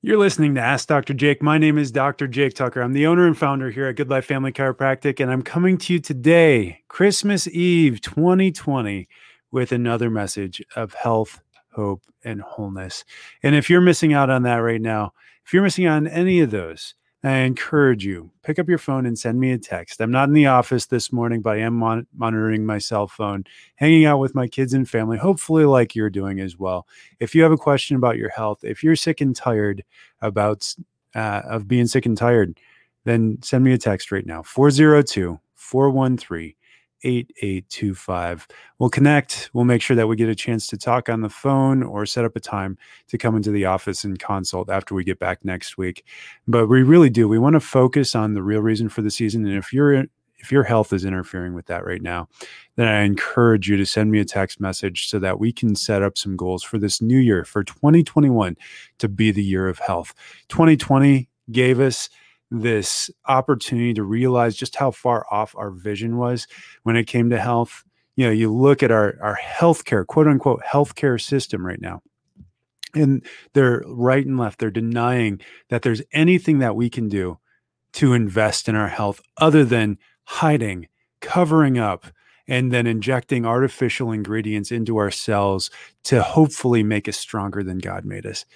You're listening to Ask Dr. Jake. My name is Dr. Jake Tucker. I'm the owner and founder here at Good Life Family Chiropractic, and I'm coming to you today, Christmas Eve 2020, with another message of health, hope, and wholeness. And if you're missing out on that right now, if you're missing out on any of those, I encourage you pick up your phone and send me a text. I'm not in the office this morning, but I am mon- monitoring my cell phone, hanging out with my kids and family, hopefully like you're doing as well. If you have a question about your health, if you're sick and tired about uh, of being sick and tired, then send me a text right now 402 413 8825. We'll connect. We'll make sure that we get a chance to talk on the phone or set up a time to come into the office and consult after we get back next week. But we really do. We want to focus on the real reason for the season. And if you're if your health is interfering with that right now, then I encourage you to send me a text message so that we can set up some goals for this new year, for 2021 to be the year of health. 2020 gave us this opportunity to realize just how far off our vision was when it came to health. You know, you look at our our healthcare, quote unquote, healthcare system right now. And they're right and left. They're denying that there's anything that we can do to invest in our health other than hiding, covering up, and then injecting artificial ingredients into our cells to hopefully make us stronger than God made us.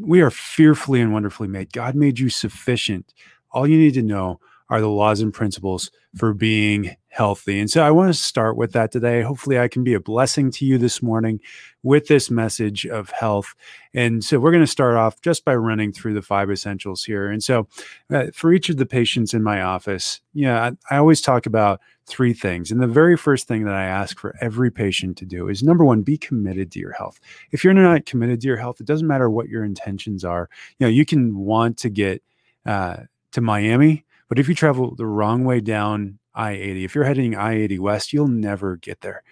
We are fearfully and wonderfully made. God made you sufficient. All you need to know are the laws and principles for being healthy. And so I want to start with that today. Hopefully, I can be a blessing to you this morning with this message of health. And so we're going to start off just by running through the five essentials here. And so uh, for each of the patients in my office, yeah, I, I always talk about three things. And the very first thing that I ask for every patient to do is number one, be committed to your health. If you're not committed to your health, it doesn't matter what your intentions are. You know, you can want to get uh, to Miami, but if you travel the wrong way down I 80, if you're heading I 80 west, you'll never get there.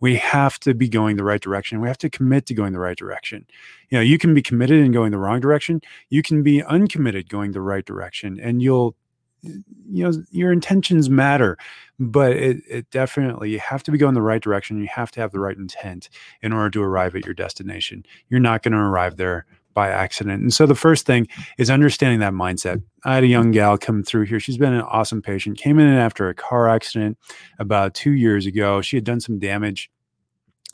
We have to be going the right direction. We have to commit to going the right direction. You know, you can be committed and going the wrong direction. You can be uncommitted going the right direction, and you'll you know your intentions matter but it, it definitely you have to be going the right direction you have to have the right intent in order to arrive at your destination. You're not going to arrive there by accident. And so the first thing is understanding that mindset. I had a young gal come through here. She's been an awesome patient. Came in after a car accident about two years ago. She had done some damage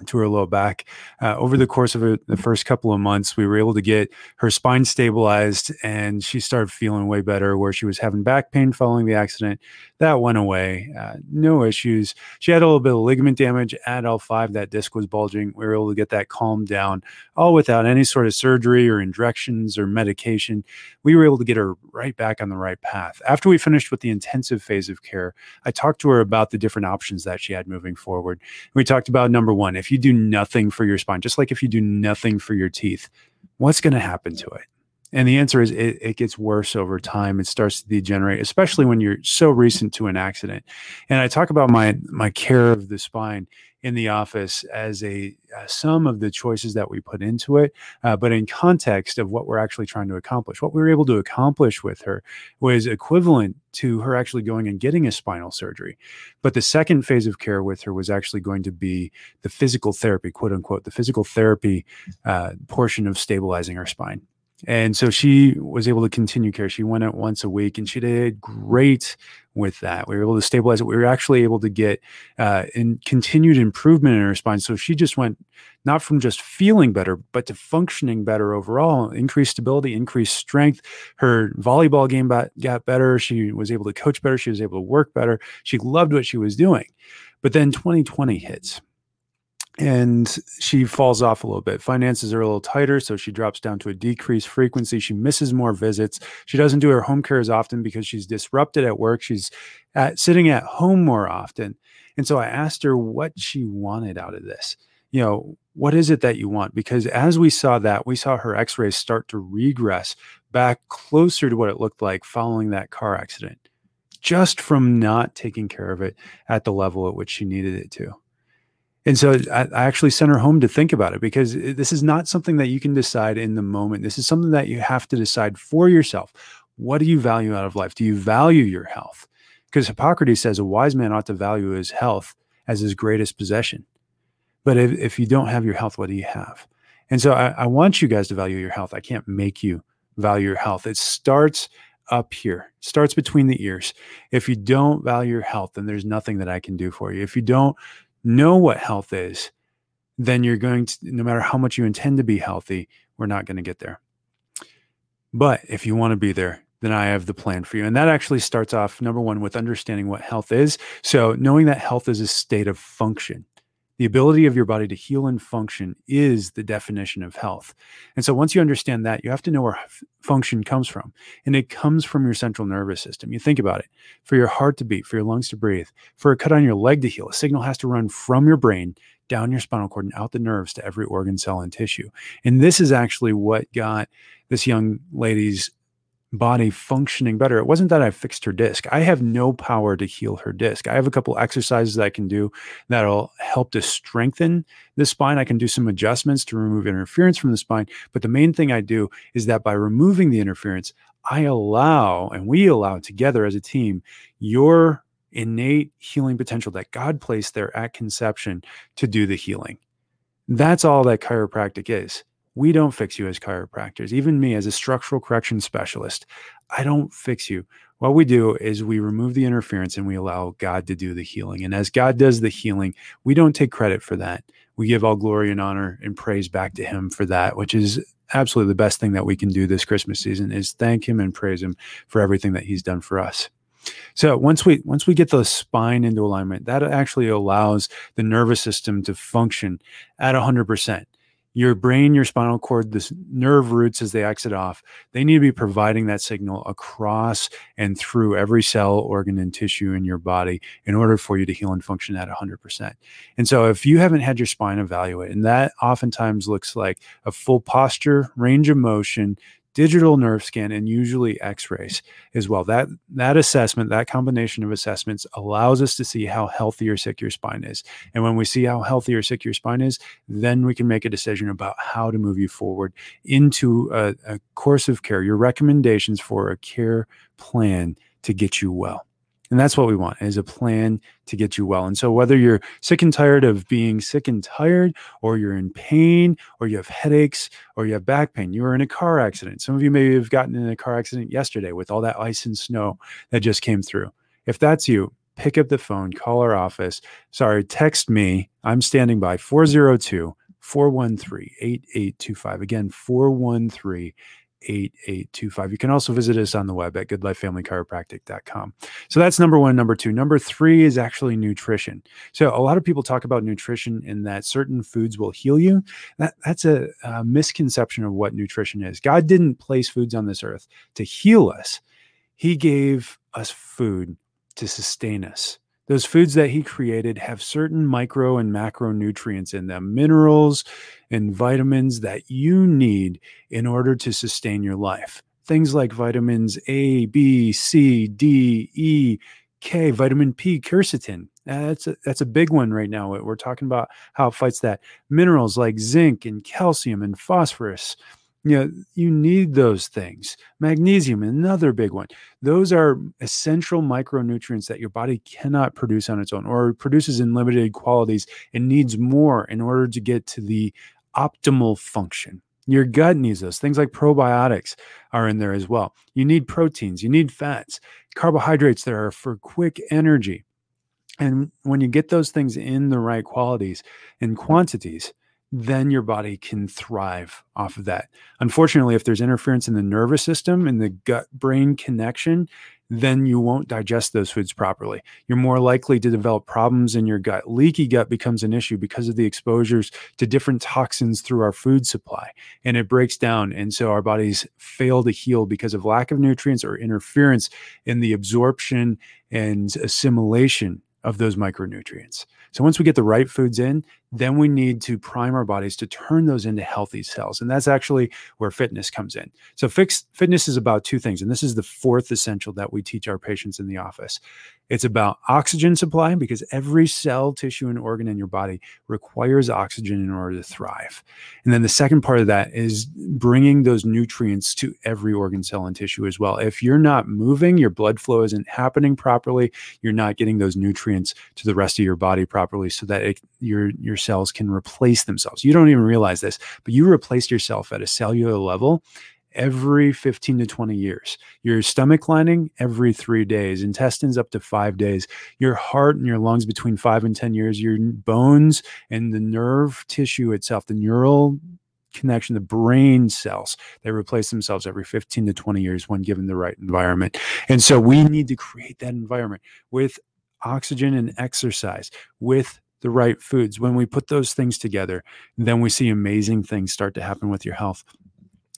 to her low back. Uh, over the course of the first couple of months, we were able to get her spine stabilized and she started feeling way better. Where she was having back pain following the accident, that went away. Uh, no issues. She had a little bit of ligament damage at L5. That disc was bulging. We were able to get that calmed down, all without any sort of surgery or injections or medication. We were able to get her right back on the right path. After we finished with the intensive phase of care, I talked to her about the different options that she had moving forward. We talked about number one, if you do nothing for your spine, just like if you do nothing for your teeth, what's going to happen to it? And the answer is it, it, gets worse over time. It starts to degenerate, especially when you're so recent to an accident. And I talk about my my care of the spine in the office as a, uh, some of the choices that we put into it, uh, but in context of what we're actually trying to accomplish. What we were able to accomplish with her was equivalent to her actually going and getting a spinal surgery. But the second phase of care with her was actually going to be the physical therapy, quote unquote, the physical therapy uh, portion of stabilizing her spine. And so she was able to continue care. She went out once a week and she did great with that. We were able to stabilize it. We were actually able to get uh, in continued improvement in her spine. So she just went not from just feeling better, but to functioning better overall, increased stability, increased strength. Her volleyball game got, got better. She was able to coach better. She was able to work better. She loved what she was doing. But then 2020 hits and she falls off a little bit. Finances are a little tighter, so she drops down to a decreased frequency. She misses more visits. She doesn't do her home care as often because she's disrupted at work. She's at, sitting at home more often. And so I asked her what she wanted out of this. You know, what is it that you want? Because as we saw that, we saw her x rays start to regress back closer to what it looked like following that car accident, just from not taking care of it at the level at which she needed it to. And so I, I, actually sent her home to think about it because this is not something that you can decide in the moment. This is something that you have to decide for yourself. What do you value out of life? Do you value your health? Because Hippocrates says a wise man ought to value his health as his greatest possession. But if, if you don't have your health, what do you have? And so I, I want you guys to value your health. I can't make you value your health. It starts up here, starts between the ears. If you don't value your health, then there's nothing that I can do for you. If you don't know what health is, then you're going to, no matter how much you intend to be healthy, we're not going to get there. But if you want to be there, then I have the plan for you. And that actually starts off, number one, with understanding what health is. So, knowing that health is a state of function. The ability of your body to heal and function is the definition of health. And so once you understand that, you have to know where f- function comes from. And it comes from your central nervous system. You think about it for your heart to beat, for your lungs to breathe, for a cut on your leg to heal, a signal has to run from your brain down your spinal cord and out the nerves to every organ, cell, and tissue. And this is actually what got this young lady's body functioning better. It wasn't that I fixed her disc. I have no power to heal her disc. I have a couple exercises I can do that'll help to strengthen the spine. I can do some adjustments to remove interference from the spine. But the main thing I do is that by removing the interference, I allow and we allow together as a team your innate healing potential that God placed there at conception to do the healing. That's all that chiropractic is. We don't fix you as chiropractors. Even me, as a structural correction specialist, I don't fix you. What we do is we remove the interference and we allow God to do the healing. And as God does the healing, we don't take credit for that. We give all glory and honor and praise back to Him for that, which is absolutely the best thing that we can do this Christmas season is thank Him and praise Him for everything that He's done for us. So once we once we get the spine into alignment, that actually allows the nervous system to function at 100% your brain, your spinal cord, this nerve roots as they exit off, they need to be providing that signal across and through every cell, organ, and tissue in your body in order for you to heal and function at 100%. And so, if you haven't had your spine evaluated, and that oftentimes looks like a full posture, range of motion, digital nerve scan and usually x-rays as well. That that assessment that combination of assessments allows us to see how healthy or sick your spine is. And when we see how healthy or sick your spine is then we can make a decision about how to move you forward into a, a course of care. Your recommendations for a care plan to get you well and that's what we want is a plan to get you well. And so whether you're sick and tired of being sick and tired, or you're in pain, or you have headaches, or you have back pain, you were in a car accident. Some of you may have gotten in a car accident yesterday with all that ice and snow that just came through. If that's you, pick up the phone, call our office. Sorry, text me. I'm standing by 402 413 8825. Again, 413 8825. You can also visit us on the web at goodlifefamilychiropractic.com. So that's number one. Number two. Number three is actually nutrition. So a lot of people talk about nutrition in that certain foods will heal you. That, that's a, a misconception of what nutrition is. God didn't place foods on this earth to heal us, He gave us food to sustain us. Those foods that he created have certain micro and macronutrients in them, minerals and vitamins that you need in order to sustain your life. Things like vitamins A, B, C, D, E, K, vitamin P, quercetin. That's a, that's a big one right now. We're talking about how it fights that. Minerals like zinc and calcium and phosphorus you know you need those things. Magnesium another big one. Those are essential micronutrients that your body cannot produce on its own or produces in limited qualities and needs more in order to get to the optimal function. Your gut needs those. Things like probiotics are in there as well. You need proteins. You need fats carbohydrates that are for quick energy. And when you get those things in the right qualities and quantities then your body can thrive off of that. Unfortunately, if there's interference in the nervous system and the gut brain connection, then you won't digest those foods properly. You're more likely to develop problems in your gut. Leaky gut becomes an issue because of the exposures to different toxins through our food supply, and it breaks down. And so our bodies fail to heal because of lack of nutrients or interference in the absorption and assimilation of those micronutrients. So once we get the right foods in, then we need to prime our bodies to turn those into healthy cells. And that's actually where fitness comes in. So fix, fitness is about two things. And this is the fourth essential that we teach our patients in the office. It's about oxygen supply because every cell, tissue, and organ in your body requires oxygen in order to thrive. And then the second part of that is bringing those nutrients to every organ, cell, and tissue as well. If you're not moving, your blood flow isn't happening properly, you're not getting those nutrients to the rest of your body properly so that it, your, your cells can replace themselves. You don't even realize this, but you replace yourself at a cellular level every 15 to 20 years. Your stomach lining every three days, intestines up to five days, your heart and your lungs between five and 10 years, your bones and the nerve tissue itself, the neural connection, the brain cells, they replace themselves every 15 to 20 years when given the right environment. And so we need to create that environment with oxygen and exercise, with the right foods. When we put those things together, then we see amazing things start to happen with your health.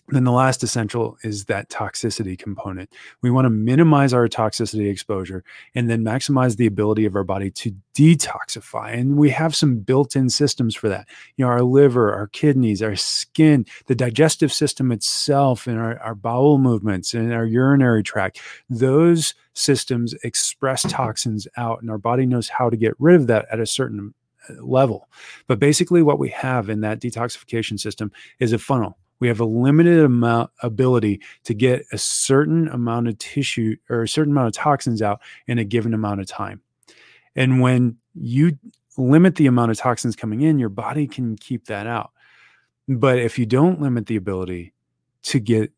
Then the last essential is that toxicity component. We want to minimize our toxicity exposure and then maximize the ability of our body to detoxify. And we have some built in systems for that. You know, our liver, our kidneys, our skin, the digestive system itself, and our, our bowel movements and our urinary tract. Those systems express toxins out, and our body knows how to get rid of that at a certain uh, level. But basically, what we have in that detoxification system is a funnel we have a limited amount ability to get a certain amount of tissue or a certain amount of toxins out in a given amount of time. And when you limit the amount of toxins coming in, your body can keep that out. But if you don't limit the ability to get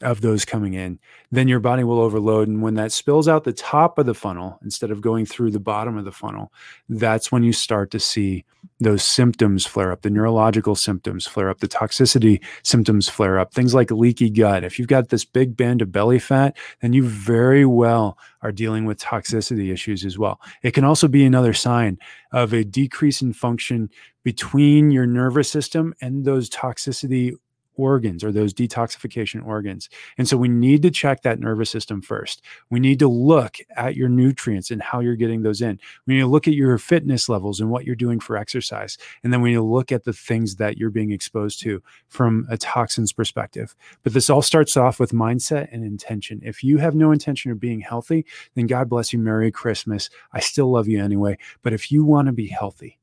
of those coming in, then your body will overload. And when that spills out the top of the funnel instead of going through the bottom of the funnel, that's when you start to see those symptoms flare up, the neurological symptoms flare up, the toxicity symptoms flare up, things like leaky gut. If you've got this big band of belly fat, then you very well are dealing with toxicity issues as well. It can also be another sign of a decrease in function between your nervous system and those toxicity organs or those detoxification organs. And so we need to check that nervous system first. We need to look at your nutrients and how you're getting those in. We need to look at your fitness levels and what you're doing for exercise. And then we need to look at the things that you're being exposed to from a toxins perspective. But this all starts off with mindset and intention. If you have no intention of being healthy, then God bless you. Merry Christmas. I still love you anyway. But if you want to be healthy,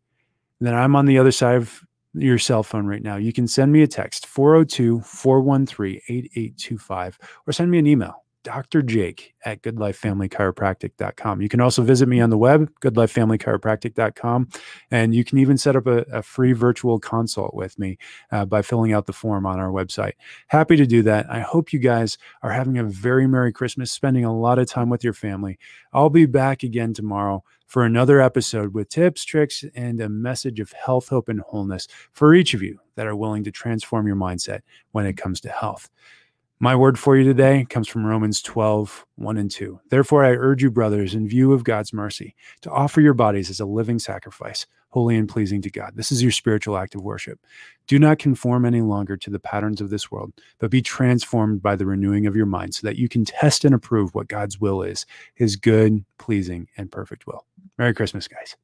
then I'm on the other side of your cell phone right now, you can send me a text 402 413 8825 or send me an email Dr. Jake at goodlifefamilychiropractic.com. You can also visit me on the web, goodlifefamilychiropractic.com, and you can even set up a, a free virtual consult with me uh, by filling out the form on our website. Happy to do that. I hope you guys are having a very Merry Christmas, spending a lot of time with your family. I'll be back again tomorrow for another episode with tips, tricks, and a message of health, hope, and wholeness for each of you that are willing to transform your mindset when it comes to health. My word for you today comes from Romans 12, 1 and 2. Therefore, I urge you, brothers, in view of God's mercy, to offer your bodies as a living sacrifice, holy and pleasing to God. This is your spiritual act of worship. Do not conform any longer to the patterns of this world, but be transformed by the renewing of your mind so that you can test and approve what God's will is, his good, pleasing, and perfect will. Merry Christmas, guys.